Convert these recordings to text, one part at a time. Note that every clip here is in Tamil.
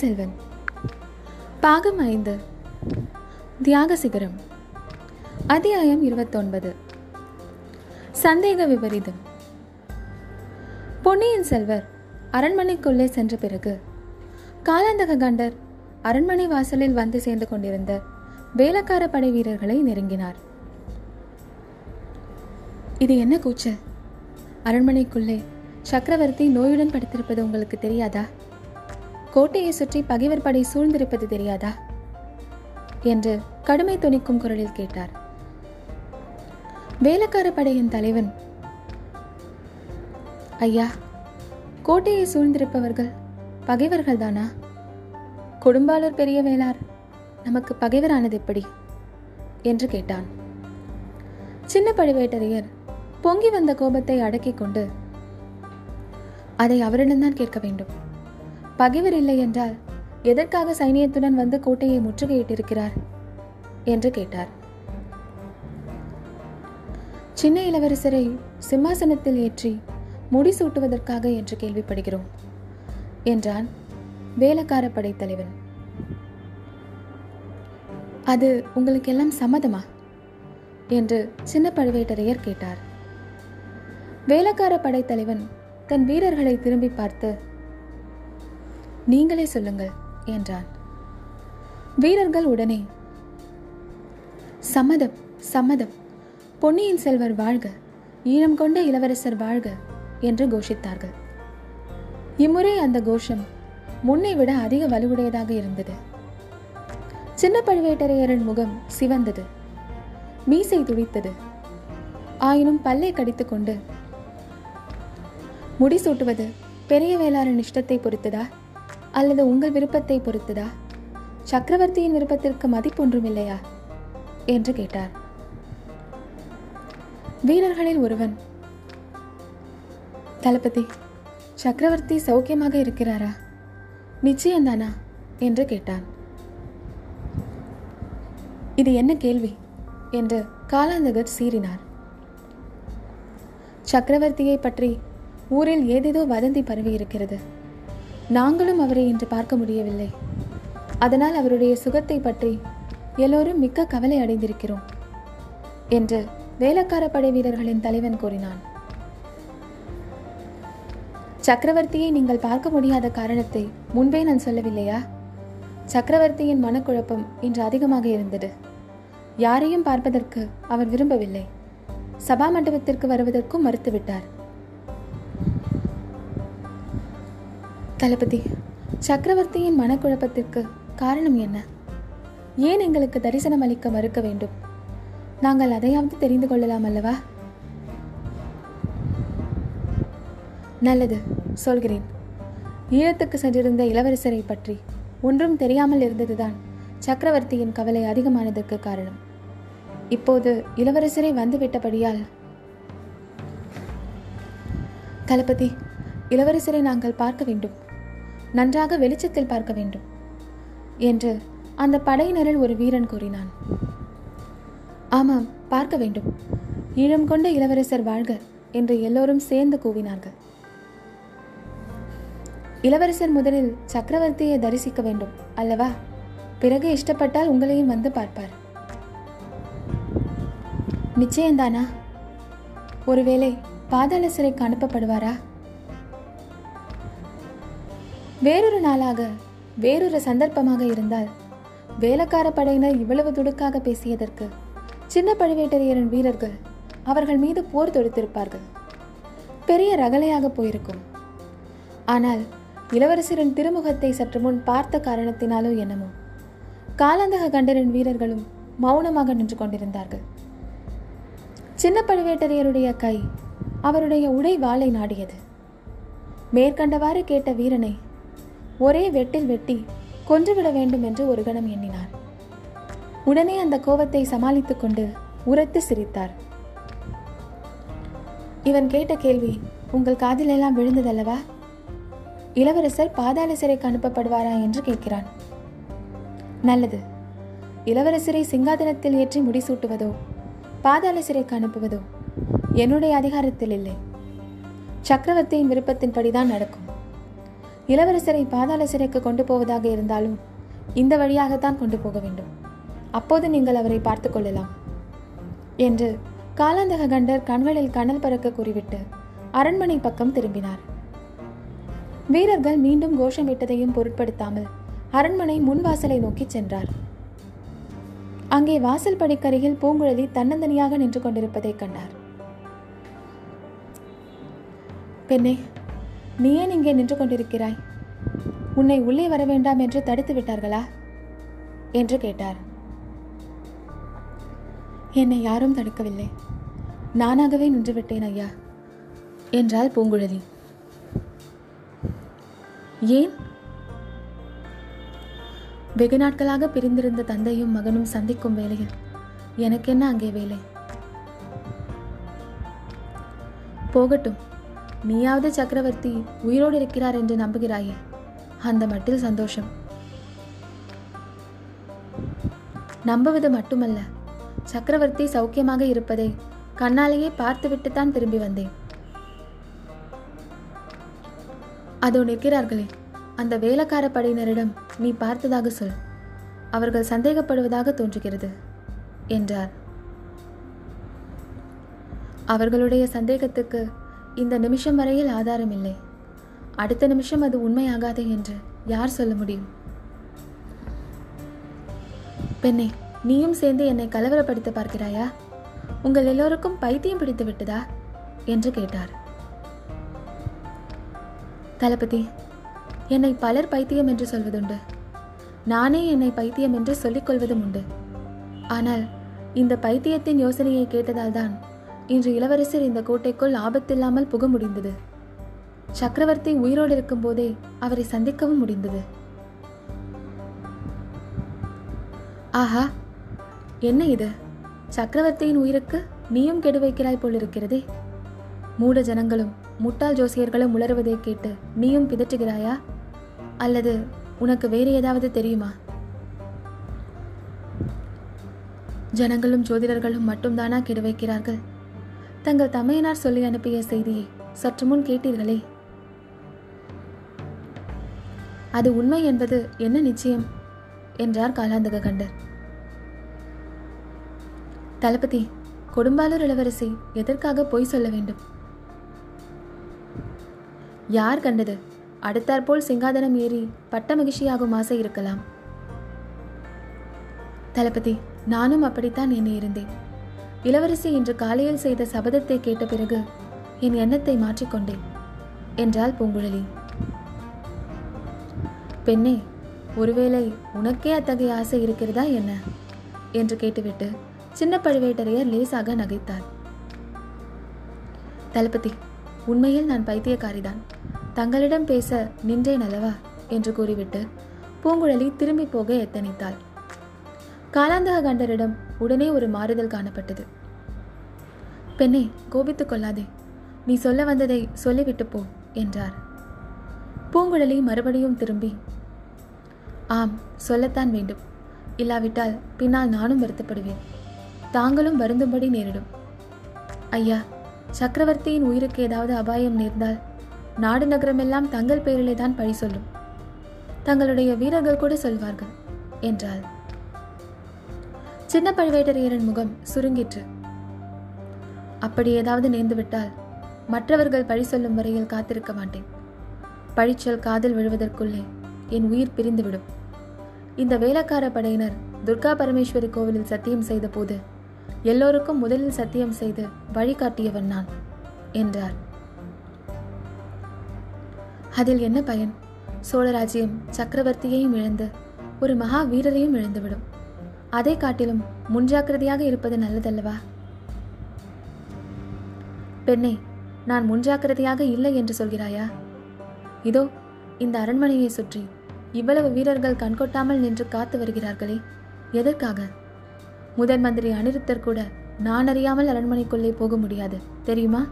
செல்வன். பாகம் ஐந்து. தியாக சிகரம். அத்தியாயம் இருபத்தொன்பது. சந்தேக விபரீதம். பொன்னியின் செல்வர் அரண்மனைக்குள்ளே சென்ற பிறகு காலாந்தக கண்டர் அரண்மனை வாசலில் வந்து சேர்ந்து கொண்டிருந்த வேலக்கார படை வீரர்களை நெருங்கினார். இது என்ன கூச்சல்? அரண்மனைக்குள்ளே சக்கரவர்த்தி நோயுடன் படுத்திருப்பது உங்களுக்கு தெரியாதா? கோட்டையை சுற்றி பகைவர் படை சூழ்ந்திருப்பது தெரியாதா? என்று கடுமை துணிக்கும் குரலில் கேட்டார். வேலக்கார படையின் தலைவன் ஐயா கோட்டையை சூழ்ந்திருப்பவர்கள் பகைவர்கள் தானா? கொடும்பாளூர் பெரிய வேளார் நமக்கு பகைவரானது எப்படி? என்று கேட்டான். சின்ன பழுவேட்டரையர் பொங்கி வந்த கோபத்தை அடக்கிக் கொண்டு அதை அவரிடம்தான் கேட்க வேண்டும். பகைவர் இல்லை என்றால் எதற்காக சைனியத்துடன் வந்து கோட்டையை முற்றுகையிட்டிருக்கிறார்? என்று கேட்டார். சின்ன இளவரசரை சிம்மாசனத்தில் ஏற்றி முடிசூட்டுவதற்காக என்று கேள்விப்படுகிறோம் என்றான் வேலைக்கார படைத்தலைவன். அது உங்களுக்கெல்லாம் சம்மதமா? என்று சின்ன பழுவேட்டரையர் கேட்டார். வேலைக்கார படைத்தலைவன் தன் வீரர்களை திரும்பி பார்த்து நீங்களே சொல்லுங்கள் என்றான். வீரர்கள் உடனே சம்மதம் சம்மதம். பொன்னியின் செல்வர் வாழ்க ஈழம் கொண்ட இளவரசர் வாழ்க என்று கோஷித்தார்கள். இம்முறை அந்த கோஷம் முன்னை விட அதிக வலுவுடையதாக இருந்தது. சின்ன பழுவேட்டரையரின் முகம் சிவந்தது மீசை துடித்தது. ஆயினும் பல்லை கடித்துக்கொண்டு முடிசூட்டுவது பெரிய வேளாரின் இஷ்டத்தை பொறுத்ததா? அல்லது உங்கள் விருப்பத்தை பொறுத்ததா? சக்கரவர்த்தியின் விருப்பத்திற்கு மதிப்பொன்றும் இல்லையா என்று கேட்டார். வீரர்களில் ஒருவன். தளபதி சக்கரவர்த்தி சௌக்கியமாக இருக்கிறாரா? நிச்சயம்தானா? என்று கேட்டான். இது என்ன கேள்வி? என்று காலாந்தகர் சீறினார். சக்கரவர்த்தியை பற்றி ஊரில் ஏதேதோ வதந்தி பரவி இருக்கிறது நாங்களும் அவரை இன்று பார்க்க முடியவில்லை. அதனால் அவருடைய சுகத்தை பற்றி எல்லோரும் மிக்க கவலை அடைந்திருக்கிறோம் என்று வேலக்கார படை வீரர்களின் தலைவன் கூறினான். சக்கரவர்த்தியை நீங்கள் பார்க்க முடியாத காரணத்தை முன்பே நான் சொல்லவில்லையா? சக்கரவர்த்தியின் மனக்குழப்பம் இன்று அதிகமாக இருந்தது. யாரையும் பார்ப்பதற்கு அவர் விரும்பவில்லை. சபா மண்டபத்திற்கு வருவதற்கும் மறுத்துவிட்டார். தளபதி சக்கரவர்த்தியின் மனக்குழப்பத்திற்கு காரணம் என்ன? ஏன் எங்களுக்கு தரிசனம் அளிக்க மறுக்க வேண்டும்? நாங்கள் அதையாவது தெரிந்து கொள்ளலாம் அல்லவா? நல்லது சொல்கிறேன். ஈழத்துக்கு சென்றிருந்த இளவரசரை பற்றி ஒன்றும் தெரியாமல் இருந்ததுதான் சக்கரவர்த்தியின் கவலை அதிகமானதற்கு காரணம். இப்போது இளவரசரை வந்துவிட்டபடியால் தளபதி இளவரசரை நாங்கள் பார்க்க வேண்டும். நன்றாக வெளிச்சத்தில் பார்க்க வேண்டும் என்று அந்த படையினரில் ஒரு வீரன் கூறினான். ஆமாம் பார்க்க வேண்டும். ஈழம் கொண்ட இளவரசர் வாழ்க என்று எல்லோரும் சேர்ந்து கூவினார்கள். இளவரசர் முதலில் சக்கரவர்த்தியை தரிசிக்க வேண்டும் அல்லவா? பிறகு இஷ்டப்பட்டால் உங்களையும் வந்து பார்ப்பார். நிச்சயம்தானா? ஒருவேளை பாதாள சிறைக்கு அனுப்பப்படுவாரா? வேறொரு நாளாக வேறொரு சந்தர்ப்பமாக இருந்தால் வேலைக்கார படையினர் இவ்வளவு துடுக்காக பேசியதற்கு சின்ன பழுவேட்டரையரின் வீரர்கள் அவர்கள் மீது போர் தொடுத்திருப்பார்கள். பெரிய ரகலையாக போயிருக்கும். ஆனால் இளவரசரின் திருமுகத்தை சற்று முன் பார்த்த காரணத்தினாலோ என்னமோ காலந்தக கண்டரின் வீரர்களும் மௌனமாக நின்று கொண்டிருந்தார்கள். சின்ன பழுவேட்டரையருடைய கை அவருடைய உடை வாளை நாடியது. மேற்கண்டவாறு கேட்ட வீரனை ஒரே வெட்டில் வெட்டி கொன்றுவிட வேண்டும் என்று ஒரு கணம் எண்ணினார். உடனே அந்த கோபத்தை சமாளித்துக் கொண்டு உரத்து சிரித்தார். இவன் கேட்ட கேள்வி உங்கள் காதிலெல்லாம் விழுந்ததல்லவா? இளவரசர் பாதாள சிறைக்கு அனுப்பப்படுவாரா என்று கேட்கிறான். நல்லது. இளவரசரை சிங்காதனத்தில் ஏற்றி முடிசூட்டுவதோ பாதாள சிறைக்கு அனுப்புவதோ என்னுடைய அதிகாரத்தில் இல்லை. சக்கரவர்த்தியின் விருப்பத்தின்படிதான் நடக்கும். இளவரசரை பாதாள சிறைக்கு கொண்டு போவதாக இருந்தாலும் இந்த வழியாகத்தான் கொண்டு போக வேண்டும். அப்போது நீங்கள் அவரை பார்த்து கொள்ளலாம். என்று காலாந்தக கண்டர் கண்களில் கனல் பறக்க கூறிவிட்டு அரண்மனை பக்கம் திரும்பினார். வீரர்கள் மீண்டும் கோஷமிட்டதையும் பொருட்படுத்தாமல் அரண்மனை முன்வாசலை நோக்கி சென்றார். அங்கே வாசல் படிக்கரையில் பூங்குழலி தன்னந்தனியாக நின்று கொண்டிருப்பதைக் கண்டார். பெண்ணே நீ ஏன் இங்கே நின்று கொண்டிருக்கிறாய்? உன்னை உள்ளே வர வேண்டாம் என்று தடுத்து விட்டார்களா? என்று கேட்டார். என்னை யாரும் தடுக்கவில்லை. நானாகவே நின்றுவிட்டேன் ஐயா என்றாள் பூங்குழலி. ஏன்? வெகு நாட்களாக பிரிந்திருந்த தந்தையும் மகனும் சந்திக்கும் வேளையில் எனக்கென்ன அங்கே வேலை? போகட்டும் நீயாவது சக்கரவர்த்தி உயிரோடு இருக்கிறார் என்று நம்புகிறாயே. அந்த மட்டில் சந்தோஷம். நம்புவது மட்டுமல்ல சக்கரவர்த்தி சௌக்கியமாக இருப்பதை கண்ணாலேயே பார்த்துவிட்டுத்தான் திரும்பி வந்தேன். அதோ நிற்கிறார்களே அந்த வேலைக்கார படையினரிடம் நீ பார்த்ததாக சொல். அவர்கள் சந்தேகப்படுவதாக தோன்றுகிறது என்றார். அவர்களுடைய சந்தேகத்துக்கு இந்த நிமிஷம் வரையில் ஆதாரம் இல்லை. அடுத்த நிமிஷம் அது உண்மையாகாது என்று யார் சொல்ல முடியும்? பெண்ணே நீயும் சேர்ந்து என்னை கலவரப்படுத்த பார்க்கிறாயா? உங்கள் எல்லோருக்கும் பைத்தியம் பிடித்து விட்டதா? என்று கேட்டார். தளபதி என்னை பலர் பைத்தியம் என்று சொல்வதுண்டு. நானே என்னை பைத்தியம் என்று சொல்லிக் கொள்வதும் உண்டு. ஆனால் இந்த பைத்தியத்தின் யோசனையை கேட்டதால்தான் இன்று இளவரசர் இந்த கோட்டைக்குள் ஆபத்தில்லாமல் புக முடிந்தது. சக்கரவர்த்தி உயிரோடு இருக்கும்போதே அவரை சந்திக்கவும் முடிந்தது. ஆஹா என்ன இது? சக்கரவர்த்தியின் உயிருக்கு நீயும் கெடு வைக்கிறாய் போலிருக்கிறதே. மூட ஜனங்களும் முட்டாள் ஜோசியர்களும் உளறுவதை கேட்டு நீயும் பிதற்றுகிறாயா? அல்லது உனக்கு வேறு ஏதாவது தெரியுமா? ஜனங்களும் ஜோதிடர்களும் மட்டும்தானா கெடு வைக்கிறார்கள்? தங்கள் தமையனார் சொல்லி அனுப்பிய செய்தியை சற்று முன் கேட்டீர்களே. அது உண்மை என்பது என்ன நிச்சயம்? என்றார் காலாந்தக கண்டர். தளபதி கொடும்பாலூர் இளவரசி எதற்காக பொய் சொல்ல வேண்டும்? யார் கண்டது? அடுத்தாற்போல் சிங்காதனம் ஏறி பட்ட மகிழ்ச்சியாகும் ஆசை இருக்கலாம். தளபதி நானும் அப்படித்தான் எண்ணி இருந்தேன். இளவரசி இன்று காலையில் செய்த சபதத்தை கேட்ட பிறகு என் எண்ணத்தை மாற்றிக்கொண்டேன் என்றாள் பூங்குழலி. பெண்ணே ஒருவேளை உனக்கே அத்தகைய ஆசை இருக்கிறதா என்ன? என்று கேட்டுவிட்டு சின்ன பழுவேட்டரையர் லேசாக நகைத்தார். தளபதி உண்மையில் நான் பைத்தியக்காரிதான். தங்களிடம் பேச நின்றேன் அல்லவா? என்று கூறிவிட்டு பூங்குழலி திரும்பி போக எத்தனித்தாள். காலாந்தக கண்டரிடம் உடனே ஒரு மாறுதல் காணப்பட்டது. பெண்ணே கோபித்துக் கொள்ளாதே. நீ சொல்ல வந்ததை சொல்லிவிட்டு போ என்றார். பூங்குழலி மறுபடியும் திரும்பி ஆம் சொல்லத்தான் வேண்டும். இல்லாவிட்டால் பின்னால் நானும் வருத்தப்படுவேன். தாங்களும் வருந்தும்படி நேரிடும். ஐயா சக்கரவர்த்தியின் உயிருக்கு ஏதாவது அபாயம் நேர்ந்தால் நாடு நகரமெல்லாம் தங்கள் பெயரிலே தான் பழி சொல்லும். தங்களுடைய வீரர்கள் கூட சொல்வார்கள் என்றாள். சின்ன பழுவேட்டரையரின் முகம் சுருங்கிற்று. அப்படி ஏதாவது நேர்ந்துவிட்டால் மற்றவர்கள் பழி சொல்லும் வரையில் காத்திருக்க மாட்டேன். பழிச்சொல் காதில் விழுவதற்குள்ளே என் உயிர் பிரிந்துவிடும். இந்த வேலைக்கார படையினர் துர்கா பரமேஸ்வரி கோவிலில் சத்தியம் செய்த போது எல்லோருக்கும் முதலில் சத்தியம் செய்து வழிகாட்டியவன் நான் என்றார். அதில் என்ன பயன்? சோழராஜ்யம் சக்கரவர்த்தியையும் இழந்து ஒரு மகா வீரரையும் இழந்துவிடும். அதை காட்டிலும் முன்ஜாக்கிரதையாக இருப்பது நல்லதல்லவா? பெண்ணே நான் முன்ஜாக்கிரதையாக இல்லை என்று சொல்கிறாயா? இதோ இந்த அரண்மனையை சுற்றி இவ்வளவு வீரர்கள் கண்கொட்டாமல் நின்று காத்து வருகிறார்களே எதற்காக? முதன் மந்திரி அனிருத்தர் கூட நான் அறியாமல் அரண்மனைக்குள்ளே போக முடியாது தெரியுமா?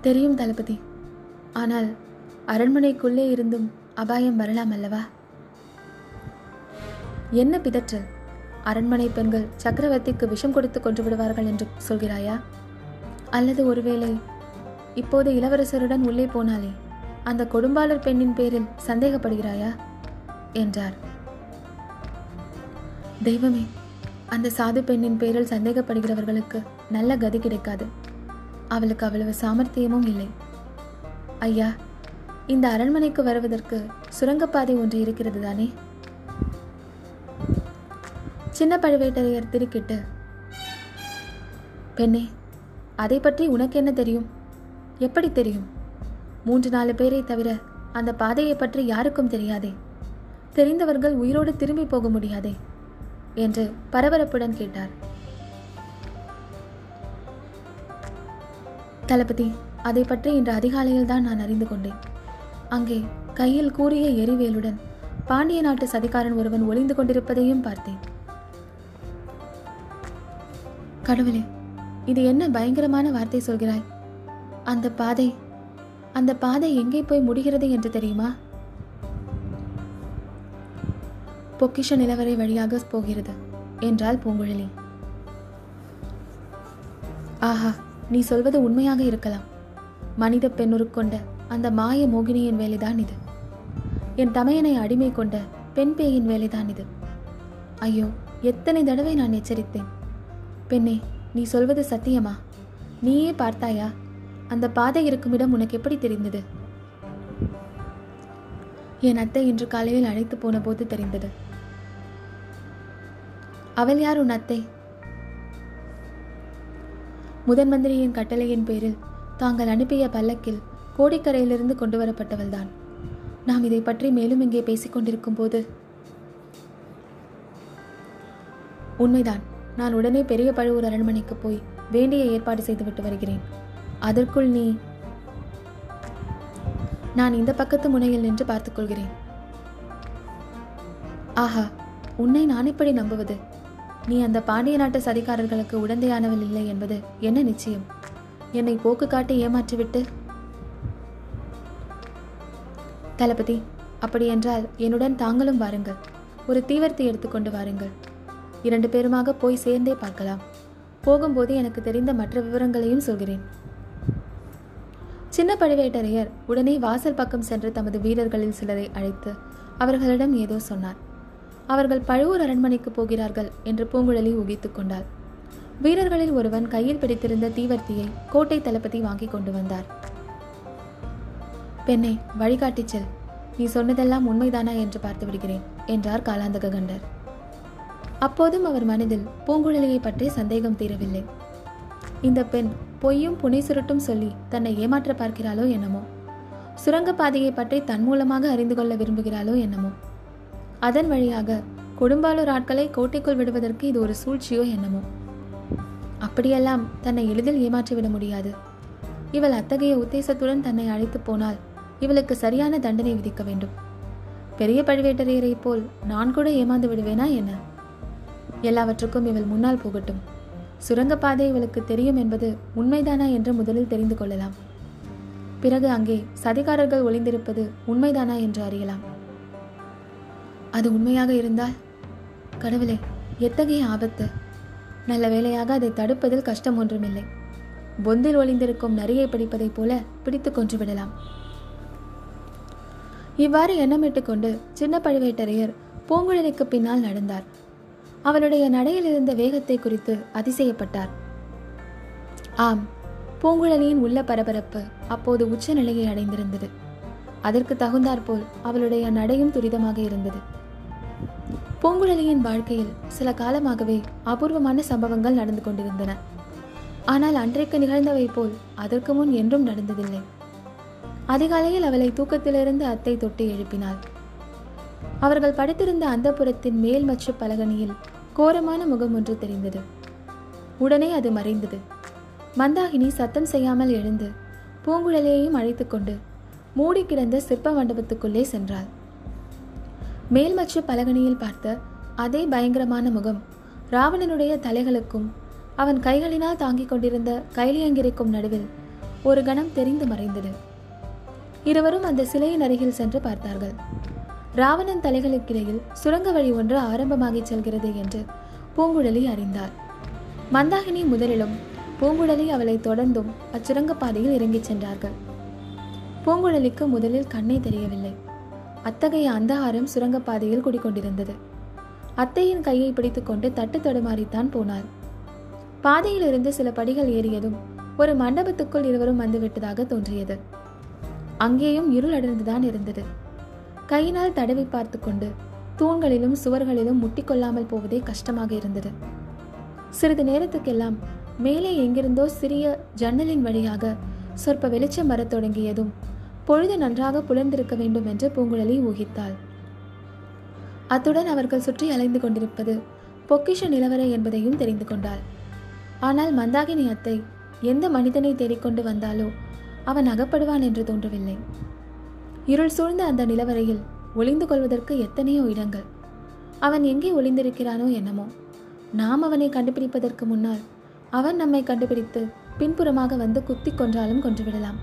தெரியும் தளபதி. ஆனால் அரண்மனைக்குள்ளே இருந்தும் அபாயம் வரலாம் அல்லவா? என்ன பிதற்றல் அரண்மனை பெண்கள் சக்கரவர்த்திக்கு விஷம் கொடுத்து கொன்று விடுவார்கள் என்று சொல்கிறாயா? அல்லது ஒருவேளை இப்போது இளவரசருடன் உள்ளே போனாலே அந்த கொடும்பாளர் பெண்ணின் பேரில் சந்தேகப்படுகிறாயா? என்றார். தெய்வமே அந்த சாது பெண்ணின் பேரில் சந்தேகப்படுகிறவர்களுக்கு நல்ல கதி கிடைக்காது. அவளுக்கு அவ்வளவு சாமர்த்தியமும் இல்லை. ஐயா இந்த அரண்மனைக்கு வருவதற்கு சுரங்கப்பாதை ஒன்று இருக்கிறது தானே? சின்ன பழுவேட்டரையர் திருக்கிட்டு பெண்ணே அதை பற்றி உனக்கு என்ன தெரியும்? எப்படி தெரியும்? மூன்று நாலு பேரை தவிர அந்த பாதையை பற்றி யாருக்கும் தெரியாதே. தெரிந்தவர்கள் உயிரோடு திரும்பி போக முடியாதே என்று பரபரப்புடன் கேட்டார். தளபதி அதை பற்றி இன்று அதிகாலையில் தான் நான் அறிந்து கொண்டேன். அங்கே கையில் கூறிய எரிவேலுடன் பாண்டிய நாட்டு சதிகாரன் ஒருவன் ஒளிந்து கொண்டிருப்பதையும் பார்த்தேன். கடவுளே இது என்ன பயங்கரமான வார்த்தை சொல்கிறாய்? அந்த பாதை அந்த பாதை எங்கே போய் முடிகிறது என்று தெரியுமா? பொக்கிஷ நிலவரை வழியாக போகிறது என்றாள் பூங்குழலி. ஆஹா நீ சொல்வது உண்மையாக இருக்கலாம். மனித பெண்ணுருக்கொண்ட அந்த மாய மோகினியின் வேலைதான் இது. என் தமையனை அடிமை கொண்ட பெண் பேயின் வேலைதான் இது. ஐயோ எத்தனை தடவை நான் எச்சரித்தேன். பெண்ணே நீ சொல்வது சத்தியமா? நீயே பார்த்தாயா? அந்த பாதை இருக்குமிடம் உனக்கு எப்படி தெரிந்தது? என் அத்தை இன்று காலையில் அழைத்து போன போது தெரிந்தது. அவள் யார் உன் அத்தை? முதன் மந்திரியின் கட்டளையின் பேரில் தாங்கள் அனுப்பிய பல்லக்கில் கோடிக்கரையிலிருந்து கொண்டு வரப்பட்டவள்தான். நாம் இதை பற்றி மேலும் இங்கே பேசிக்கொண்டிருக்கும் போது உண்மைதான். நான் உடனே பெரிய பழுவூர் அரண்மனைக்கு போய் வேண்டிய ஏற்பாடு செய்துவிட்டு வருகிறேன். அதற்குள் நீ நான் இந்த பக்கத்து முனையில் நின்று பார்த்துக்கொள்கிறேன் ஆஹா உன்னை நான் இப்படி நம்புவது? நீ அந்த பாண்டிய நாட்டு சதிகாரர்களுக்கு உடந்தையானவள் இல்லை என்பது என்ன நிச்சயம்? என்னை போக்கு காட்டி ஏமாற்றிவிட்டு? தளபதி அப்படியென்றால் என்னுடன் தாங்களும் வாருங்கள். ஒரு தீவர்த்தி எடுத்துக்கொண்டு வாருங்கள். இரண்டு பேருமாக போய் சேர்ந்தே பார்க்கலாம். போகும்போது எனக்கு தெரிந்த மற்ற விவரங்களையும் சொல்கிறேன். சின்ன பழுவேட்டரையர் உடனே வாசல் பக்கம் சென்று தமது வீரர்களில் சிலரை அழைத்து அவர்களிடம் ஏதோ சொன்னார். அவர்கள் பழுவூர் அரண்மனைக்கு போகிறார்கள் என்று பூங்குழலி ஊகித்துக் கொண்டாள். வீரர்களில் ஒருவன் கையில் பிடித்திருந்த தீவர்த்தியை கோட்டை தளபதி வாங்கி கொண்டு வந்தார். பெண்ணே வழிகாட்டிச் செல். நீ சொன்னதெல்லாம் உண்மைதானா? என்று பார்த்து விடுகிறேன் என்றார் காலாந்தக கண்டர். அப்போதும் அவர் மனதில் பூங்குழலியை பற்றி சந்தேகம் தீரவில்லை. இந்த பெண் பொய்யும் புனை சுருட்டும் சொல்லி தன்னை ஏமாற்ற பார்க்கிறாளோ என்னமோ? சுரங்கப்பாதையை பற்றி தன் மூலமாக அறிந்து கொள்ள விரும்புகிறாளோ என்னமோ? அதன் வழியாக கொடும்பாலூர் ஆட்களை கோட்டைக்குள் விடுவதற்கு இது ஒரு சூழ்ச்சியோ என்னமோ? அப்படியெல்லாம் தன்னை எளிதில் ஏமாற்றிவிட முடியாது. இவள் அத்தகைய உத்தேசத்துடன் தன்னை அழைத்து போனால் இவளுக்கு சரியான தண்டனை விதிக்க வேண்டும். பெரிய பழுவேட்டரையரைப் போல் நான் கூட ஏமாந்து விடுவேனா என்ன? எல்லாவற்றுக்கும் இவள் முன்னால் போகட்டும். சுரங்கப்பாதை இவளுக்கு தெரியும் என்பது உண்மைதானா என்று முதலில் தெரிந்து கொள்ளலாம். பிறகு அங்கே சதிகாரர்கள் ஒளிந்திருப்பது உண்மைதானா என்று அறியலாம். அது உண்மையாக இருந்தால்? கடவுளே எத்தகைய ஆபத்து? நல்ல வேளையாக அதை தடுப்பதில் கஷ்டம் ஒன்றுமில்லை. பொந்தில் ஒளிந்திருக்கும் நரியை பிடிப்பதைப் போல பிடித்து கொன்று விடலாம். இவ்வாறு எண்ணமிட்டுக் கொண்டு சின்ன பழுவேட்டரையர் பூங்குழலிக்கு பின்னால் நடந்தார். அவளுடைய நடையில் இருந்த வேகத்தை குறித்து அதிசயப்பட்டார். ஆம் பூங்குழலியின் உள்ள பரபரப்பு அப்போது உச்ச நிலையை அடைந்திருந்தது. அதற்கு தகுந்தாற்போல் அவளுடைய நடையும் துரிதமாக இருந்தது. பூங்குழலியின் வாழ்க்கையில் சில காலமாகவே அபூர்வமான சம்பவங்கள் நடந்து கொண்டிருந்தன. ஆனால் அன்றைக்கு நிகழ்ந்தவை போல் அதற்கு முன் என்றும் நடந்ததில்லை. அதிகாலையில் அவளை தூக்கத்திலிருந்து அத்தை தொட்டு எழுப்பினாள். அவர்கள் படுத்திருந்த அந்தப்புறத்தின் மேல் மச்சு பலகனியில் கோரமான முகம் ஒன்று தெரிந்தது. உடனே அது மறைந்தது. மந்தாகினி சத்தம் செய்யாமல் எழுந்து பூங்குழலியையும் அழைத்து கொண்டு மூடி கிடந்த சிற்ப மண்டபத்துக்குள்ளே சென்றாள். மேல்மச்சு பலகனியில் பார்த்த அதே பயங்கரமான முகம் ராவணனுடைய தலைகளுக்கும் அவன் கைகளினால் தாங்கிக் கொண்டிருந்த கைலியங்கிரிக்கும் நடுவில் ஒரு கணம் தெரிந்து மறைந்தது. இருவரும் அந்த சிலையின் அருகில் சென்று பார்த்தார்கள். ராவணன் தலைகளுக்கிடையில் சுரங்க வழி ஒன்று ஆரம்பமாகிச் செல்கிறது என்று பூங்குழலி அறிந்தார் மந்தாகினி முதலிலும் பூங்குழலி அவளை தொடர்ந்தும் அச்சுரங்கப்பாதையில் இறங்கிச் சென்றார்கள். பூங்குழலிக்கு முதலில் கண்ணே தெரியவில்லை. அத்தகைய அந்தகாரம் சுரங்கப்பாதையில் குடிக்கொண்டிருந்தது அத்தையின் கையை பிடித்துக்கொண்டு தட்டு தடுமாறித்தான் போனாள். பாதையிலிருந்து சில படிகள் ஏறியதும் ஒரு மண்டபத்துக்குள் இருவரும் வந்துவிட்டதாக தோன்றியது. அங்கேயும் இருள் அடர்ந்துதான் இருந்தது. கையினால் தடவி பார்த்து கொண்டு தூண்களிலும் சுவர்களிலும் முட்டிக்கொள்ளாமல் போவதே கஷ்டமாக இருந்தது. சிறிது நேரத்துக்கெல்லாம் மேலே எங்கிருந்தோ சிறிய ஜன்னலின் வழியாக சொற்ப வெளிச்சம் வரத் தொடங்கியதும் பொழுது நன்றாக புலர்ந்திருக்க வேண்டும் என்று பூங்குழலி ஊகித்தாள். அத்துடன் அவர்கள் சுற்றி அலைந்து கொண்டிருப்பது பொக்கிஷ நிலவரை என்பதையும் தெரிந்து கொண்டாள். ஆனால் மந்தாகினி அத்தை எந்த மனிதனை தேடிக்கொண்டு வந்தாலோ அவன் அகப்படுவான் என்று தோன்றவில்லை. இருள் சூழ்ந்த அந்த நிலவரையில் ஒளிந்து கொள்வதற்கு எத்தனையோ இடங்கள். அவன் எங்கே ஒளிந்திருக்கிறானோ என்னமோ. நாம் அவனை கண்டுபிடிப்பதற்கு முன்னால் அவன் நம்மை கண்டுபிடித்து பின்புறமாக வந்து குத்தி கொன்றாலும் கொன்றுவிடலாம்.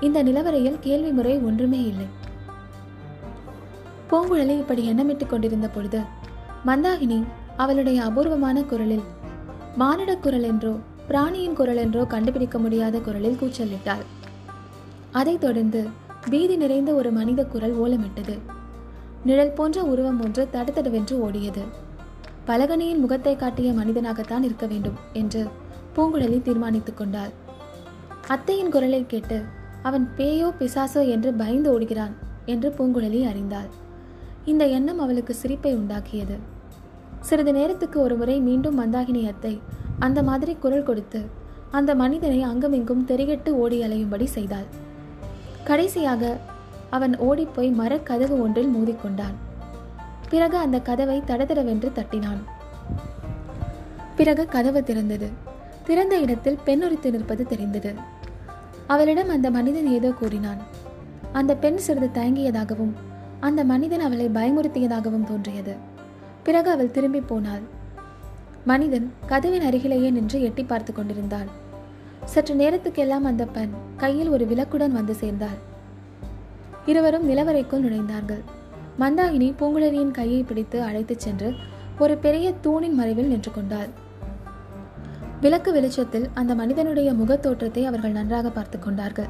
இந்த நிலவரையில் கேள்வி முறை ஒன்றுமே இல்லை. பூங்குழலி இப்படி எண்ணமிட்டுக் கொண்டிருந்த பொழுது மந்தாகினி அவளுடைய அபூர்வமான குரலில் மானிட குரல் என்றோ பிராணியின் குரல் என்றோ கண்டுபிடிக்க முடியாத குரலில் கூச்சலிட்டாள். அதைத் தொடர்ந்து பீதி நிறைந்த ஒரு மனித குரல் ஓலமிட்டது. நிழல் போன்ற உருவம் ஒன்று தடுத்தடுவென்று ஓடியது. பலகனியின் முகத்தை காட்டிய மனிதனாகத்தான் இருக்க வேண்டும் என்று பூங்குழலி தீர்மானித்துக் கொண்டாள். அத்தையின் குரலை கேட்டு அவன் பேயோ பிசாசோ என்று பயந்து ஓடுகிறான் என்று பூங்குழலி அறிந்தாள். இந்த எண்ணம் அவளுக்கு சிரிப்பை உண்டாக்கியது. சிறிது நேரத்துக்கு ஒரு முறை மீண்டும் மந்தாகினி அத்தை அந்த மாதிரி குரல் கொடுத்து அந்த மனிதனை அங்குமிங்கும் தெரிகட்டு ஓடி அலையும்படி செய்தாள். கடைசியாக அவன் ஓடிப்போய் மரக்கதவு ஒன்றில் மோதிக்கொண்டான். பிறகு அந்த கதவை தடதடவென்று தட்டினான். பிறகு கதவு திறந்தது. திறந்த இடத்தில் பெண் ஒருத்தி நிற்பது தெரிந்தது. அவளிடம் அந்த மனிதன் ஏதோ கூறினான். அந்த பெண் சிறிது தயங்கியதாகவும் அந்த மனிதன் அவளை பயமுறுத்தியதாகவும் தோன்றியது. பிறகு அவள் திரும்பி போனாள். மனிதன் கதவின் அருகிலேயே நின்று எட்டி பார்த்து கொண்டிருந்தாள் சற்று நேரத்துக்கெல்லாம் அந்த பெண் கையில் ஒரு விளக்குடன் வந்து சேர்ந்தாள். இருவரும் நிலவரைக்குள் நுழைந்தார்கள். மந்தாகினி பூங்குழலியின் கையை பிடித்து அழைத்துச் சென்று ஒரு பெரிய தூணின் மறைவில் நின்று கொண்டாள். விளக்கு வெளிச்சத்தில் அந்த மனிதனுடைய முகத் தோற்றத்தை அவர்கள் நன்றாக பார்த்து கொண்டார்கள்.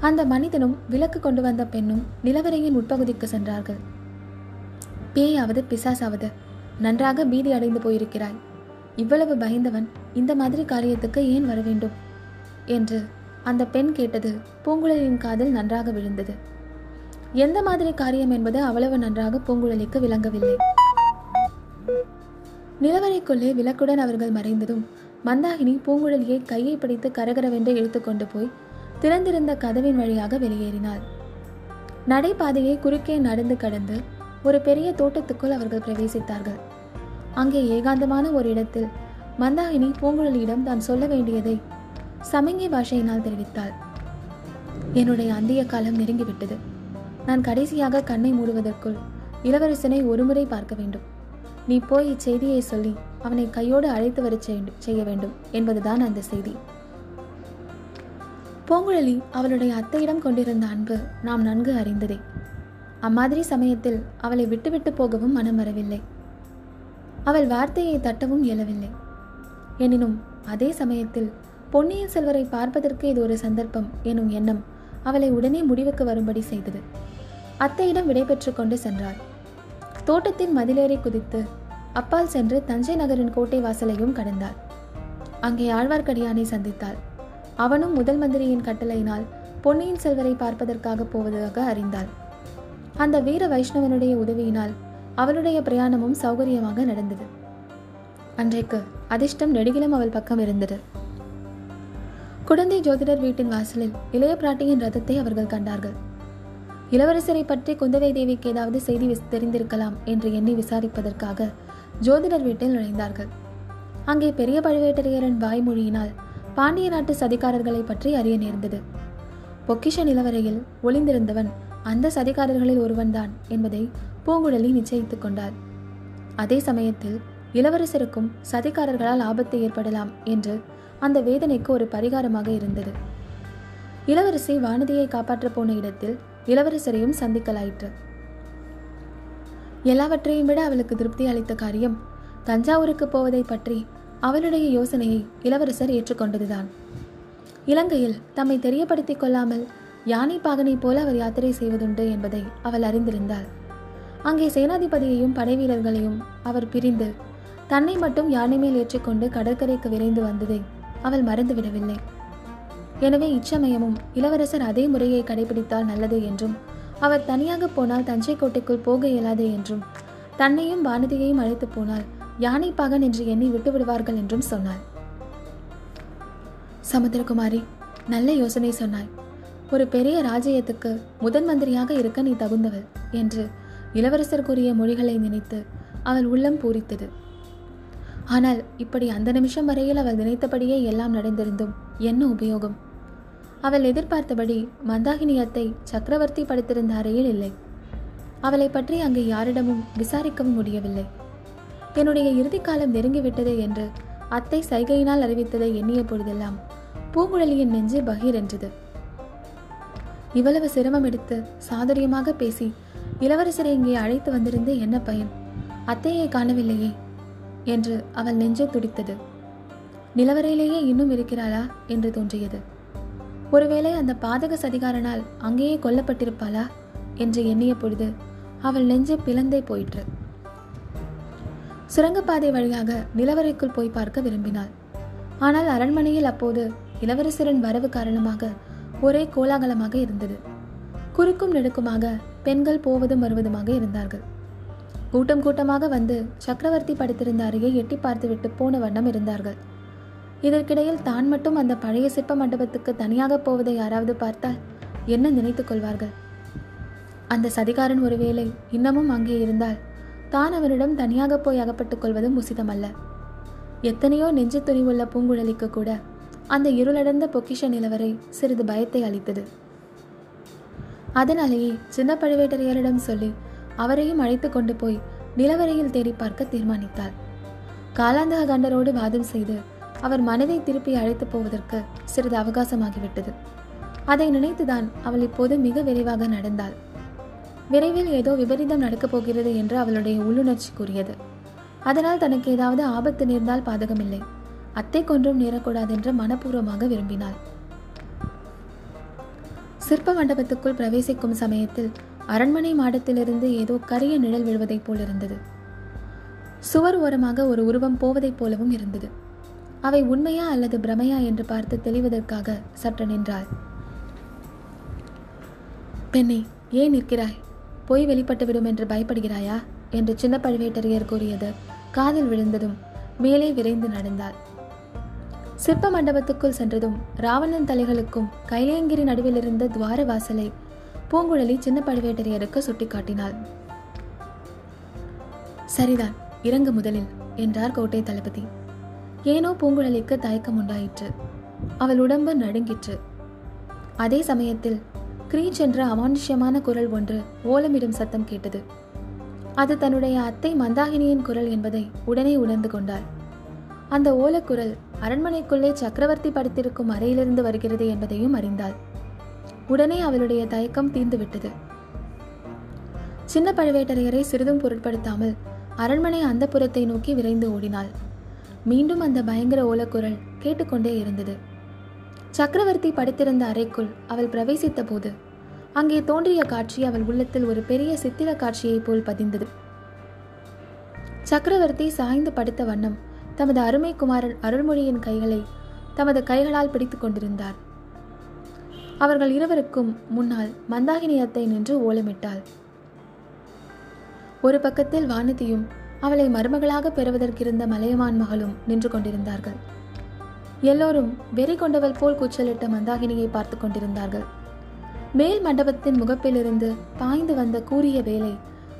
அந்த மனிதனும் விளக்கு கொண்டு வந்த பெண்ணும் நிலவரையின் உட்பகுதிக்கு சென்றார்கள். பேயாவது பிசாசாவது நன்றாக பீதி அடைந்து போயிருக்கிறாய். இவ்வளவு பயந்தவன் இந்த மாதிரி காரியத்துக்கு ஏன் வர வேண்டும்? என்று அந்த பெண் கேட்டது பூங்குழலியின் காதில் நன்றாக விழுந்தது. எந்த மாதிரி காரியம் என்பது அவ்வளவு நன்றாக பூங்குழலிக்கு விளங்கவில்லை. நிலவரைக்குள்ளே விளக்குடன் அவர்கள் மறைந்ததும் மந்தாகினி பூங்குழலியை கையை பிடித்து கரகரவென்று இழுத்துக்கொண்டு போய் திறந்திருந்த கதவின் வழியாக வெளியேறினாள். நடைபாதையை குறுக்கே நடந்து கடந்து ஒரு பெரிய தோட்டத்துக்குள் அவர்கள் பிரவேசித்தார்கள். அங்கே ஏகாந்தமான ஒரு இடத்தில் மந்தாகினி பூங்குழலியிடம் தான் சொல்ல வேண்டியதை சமிங்கை பாஷையினால் தெரிவித்தாள். என்னுடைய அந்திய காலம் நெருங்கிவிட்டது. நான் கடைசியாக கண்ணை மூடுவதற்குள் இளவரசனை ஒருமுறை பார்க்க வேண்டும். நீ போய் இச்செய்தியை சொல்லி அவனை கையோடு அழைத்து வரச் செய்ய வேண்டும் என்பதுதான் அந்த செய்தி. பூங்குழலி அவளுடைய அத்தையிடம் கொண்டிருந்த அன்பு நாம் நன்கு அறிந்ததே. அம்மாதிரி சமயத்தில் அவளை விட்டுவிட்டு போகவும் மனம் வரவில்லை. அவள் வார்த்தையை தட்டவும் இயலவில்லை. எனினும் அதே சமயத்தில் பொன்னியின் செல்வரை பார்ப்பதற்கு இது ஒரு சந்தர்ப்பம் எனும் எண்ணம் அவளை உடனே முடிவுக்கு வரும்படி செய்தது. அத்தையிடம் விடைபெற்று கொண்டு சென்றாள். தோட்டத்தின் மதிலேறி குதித்து அப்பால் சென்று தஞ்சை நகரின் கோட்டை வாசலையும் கடந்தாள். அங்கே ஆழ்வார்க்கடியானை சந்தித்தாள். அவனும் முதல் மந்திரியின் கட்டளையினால் பொன்னியின் செல்வரை பார்ப்பதற்காக போவதாக அறிந்தாள். அந்த வீர வைஷ்ணவனுடைய உதவியினால் அவளுடைய பிரயாணமும் சௌகரியமாக நடந்தது. அன்றைக்கு அதிர்ஷ்டம் நெடுகிலும் அவள் பக்கம் இருந்தது. குழந்தை ஜோதிடர் வீட்டின் வாசலில் இளைய பிராட்டியின் ரதத்தை அவர்கள் கண்டார்கள். இளவரசரை பற்றி குந்தவை தேவிக்கு ஏதாவது செய்தி தெரிந்திருக்கலாம் என்று எண்ணி விசாரிப்பதற்காக ஜோதிடர் வீட்டில் நுழைந்தார்கள். அங்கே பெரிய பழுவேட்டரையரின் வாய்மொழியினால் பாண்டிய நாட்டு சதிகாரர்களை பற்றி அறிய நேர்ந்தது. பொக்கிஷ நிலவரையில் ஒளிந்திருந்தவன் அந்த சதிகாரர்களில் ஒருவன்தான் என்பதை பூங்குழலி நிச்சயித்துக் கொண்டார் அதே சமயத்தில் இளவரசருக்கும் சதிகாரர்களால் ஆபத்து ஏற்படலாம் என்று அந்த வேதனைக்கு ஒரு பரிகாரமாக இருந்தது. இளவரசி வானதியை காப்பாற்றப் போன இடத்தில் இளவரசரையும் சந்திக்கலாயிற்று. எல்லாவற்றையும் விட அவளுக்கு திருப்தி அளித்த காரியம் தஞ்சாவூருக்கு போவதை பற்றி அவளுடைய யோசனையை இளவரசர் ஏற்றுக்கொண்டதுதான். இலங்கையில் தம்மை தெரியப்படுத்திக் கொள்ளாமல் யானை பாகனைப் போல அவர் யாத்திரை செய்வதுண்டு என்பதை அவள் அறிந்திருந்தாள். அங்கே சேனாதிபதியையும் படைவீரர்களையும் அவர் பிரிந்து தன்னை மட்டும் யானை மேல் ஏற்றிக்கொண்டு கடற்கரைக்கு விரைந்து வந்ததை அவள் மறந்துவிடவில்லை. எனவே இச்சமயமும் இளவரசர் அதே முறையை கடைபிடித்தால் நல்லது என்றும் அவர் தனியாக போனால் தஞ்சை கோட்டைக்குள் போக இயலாது என்றும் தன்னையும் வானதியையும் அழைத்து போனால் யானை பாகன் என்று எண்ணி விட்டு விடுவார்கள் என்றும் சொன்னாள். சமுத்திரகுமாரி நல்ல யோசனை சொன்னாய். ஒரு பெரிய ராஜ்யத்துக்கு முதன் மந்திரியாக இருக்க நீ தகுந்தவள் என்று இளவரசர் கூறிய மொழிகளை நினைத்து அவள் உள்ளம் பூரித்தது. ஆனால் இப்படி அந்த நிமிஷம் வரையில் அவள் நினைத்தபடியே எல்லாம் நடந்திருந்தும் என்ன உபயோகம்? அவள் எதிர்பார்த்தபடி மந்தாகினி அத்தை சக்கரவர்த்தி படுத்திருந்த அறையில் இல்லை. அவளை பற்றி அங்கு யாரிடமும் விசாரிக்கவும் முடியவில்லை. என்னுடைய இறுதி காலம் நெருங்கிவிட்டது என்று அத்தை சைகையினால் அறிவித்ததை எண்ணிய பொழுதெல்லாம் பூங்குழலியின் நெஞ்சு பகீர் என்றது இவ்வளவு சிரமம் எடுத்து சாதுரியமாக பேசி இளவரசரை இங்கே அழைத்து வந்திருந்து என்ன பயன்? அத்தையை காணவில்லையே என்று அவள் நெஞ்சு துடித்தது. நிலவரையிலேயே இன்னும் இருக்கிறாளா? என்று தோன்றியது. ஒருவேளை அந்த பாதக சதிகாரனால் அங்கேயே கொல்லப்பட்டிருப்பாளா? என்று எண்ணிய பொழுது அவள் நெஞ்சு பிளந்தே போயிற்று. சுரங்கப்பாதை வழியாக நிலவரைக்குள் போய் பார்க்க விரும்பினாள். ஆனால் அரண்மனையில் அப்போது இளவரசரின் வரவு காரணமாக ஒரே கோலாகலமாக இருந்தது. குறுக்கும் நெடுக்குமாக பெண்கள் போவதும் வருவதுமாக இருந்தார்கள். கூட்டம் கூட்டமாக வந்து சக்கரவர்த்தி படுத்திருந்த அருகே எட்டி பார்த்துவிட்டு போன வண்ணம் இருந்தார்கள். இதற்கிடையில் தான் மட்டும் அந்த பழைய சிற்ப மண்டபத்துக்கு தனியாக போவதை யாராவது பார்த்தால் என்ன நினைத்துக் கொள்வார்கள்? அந்த சதிகாரன் ஒருவேளை இன்னமும் அங்கே இருந்தால் தான் அவரிடம் தனியாக போய் அகப்பட்டுக் கொள்வதும் உசிதமல்ல. எத்தனையோ நெஞ்சு துணிவுள்ள பூங்குழலிக்கு கூட அந்த இருளடர்ந்த பொக்கிஷ நிலவரை சிறிது பயத்தை அளித்தது. அதனாலேயே சின்ன பழுவேட்டரையரிடம் சொல்லி அவரையும் அழைத்து கொண்டு போய் நிலவரையில் தேடி பார்க்க தீர்மானித்தாள். காலாந்தக கண்டரோடு வாதம் செய்து அவர் மனதை திருப்பி அழைத்து போவதற்கு சிறிது அவகாசமாகிவிட்டது. அதை நினைத்துதான் அவள் இப்போது மிக விரைவாக நடந்தாள். விரைவில் ஏதோ விபரீதம் நடக்கப் போகிறது என்று அவளுடைய உள்ளுணர்ச்சி கூறியது. அதனால் தனக்கு ஏதாவது ஆபத்து நேர்ந்தால் பாதகமில்லை. அத்தை கொன்றும் நேரக்கூடாதென்று மனப்பூர்வமாக விரும்பினாள். சிற்ப மண்டபத்துக்குள் பிரவேசிக்கும் சமயத்தில் அரண்மனை மாடத்திலிருந்து ஏதோ கரிய நிழல் விழுவதைப் போல் இருந்தது. சுவர் ஓரமாக ஒரு உருவம் போவதைப் போலவும் இருந்தது. அவை உண்மையா அல்லது பிரமையா என்று பார்த்து தெளிவதற்காக சற்று நின்றாள். பெண்ணே ஏன் நிற்கிறாய்? பொய் வெளிப்பட்டுவிடும் என்று பயப்படுகிறாயா? என்று சின்ன பழுவேட்டரையர் கூறியது. காதில் விழுந்ததும் மேலே விரைந்து நடந்தாள். சிற்ப மண்டபத்துக்குள் சென்றதும் ராவணன் தலைகளுக்கும் கைலேங்கிரி நடுவில் இருந்த துவார வாசலை பூங்குழலி சின்ன பழுவேட்டரையருக்கு சுட்டிக்காட்டினாள். சரிதான் இறங்கு முதலில் என்றார் கோட்டை தளபதி. ஏனோ பூங்குழலிக்கு தயக்கம் உண்டாயிற்று. அவள் உடம்பு நடுங்கிற்று. அதே சமயத்தில் கிரீச் என்ற அமானுஷ்யமான குரல் ஒன்று ஓலமிடும் சத்தம் கேட்டது. அது தன்னுடைய அத்தை மந்தாகினியின் குரல் என்பதை உடனே உணர்ந்து கொண்டாள். அந்த ஓலக்குரல் அரண்மனைக்குள்ளே சக்கரவர்த்தி படுத்திருக்கும் அறையிலிருந்து வருகிறது என்பதையும் அறிந்தாள். உடனே அவளுடைய தயக்கம் தீர்ந்துவிட்டது. சின்ன பழுவேட்டரையரை சிறிதும் பொருட்படுத்தாமல் அரண்மனை அந்த புறத்தை நோக்கி விரைந்து ஓடினாள். மீண்டும் அந்த பயங்கர ஓலக்குரல் கேட்டுக்கொண்டே இருந்தது. சக்கரவர்த்தி படுத்திருந்த அறைக்குள் அவள் பிரவேசித்த போது அங்கே தோன்றிய காட்சி அவள் உள்ளத்தில் ஒரு பெரிய சித்திர காட்சியைப் போல் பதிந்தது. சக்கரவர்த்தி சாய்ந்து படுத்த வண்ணம் தமது அருமை குமாரன் அருள்மொழியின் கைகளை தமது கைகளால் பிடித்துக் கொண்டிருந்தார். அவர்கள் இருவருக்கும் முன்னால் மந்தாகினி அத்தை நின்று ஓலமிட்டாள். ஒரு பக்கத்தில் வானதியும் அவளை மருமகளாக பெறுவதற்கிருந்த மலையமான் மகளும் நின்று கொண்டிருந்தார்கள். எல்லோரும் வெறி கொண்டவள் போல் கூச்சலிட்ட மந்தாகினியை பார்த்து கொண்டிருந்தார்கள். மேல் மண்டபத்தின் முகப்பிலிருந்து பாய்ந்து வந்த கூறிய வேலை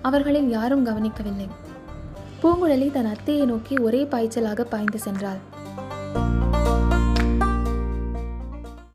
அவர்களில் யாரும் கவனிக்கவில்லை. பூங்குழலி தன் அத்தையை நோக்கி ஒரே பாய்ச்சலாக பாய்ந்து சென்றாள்.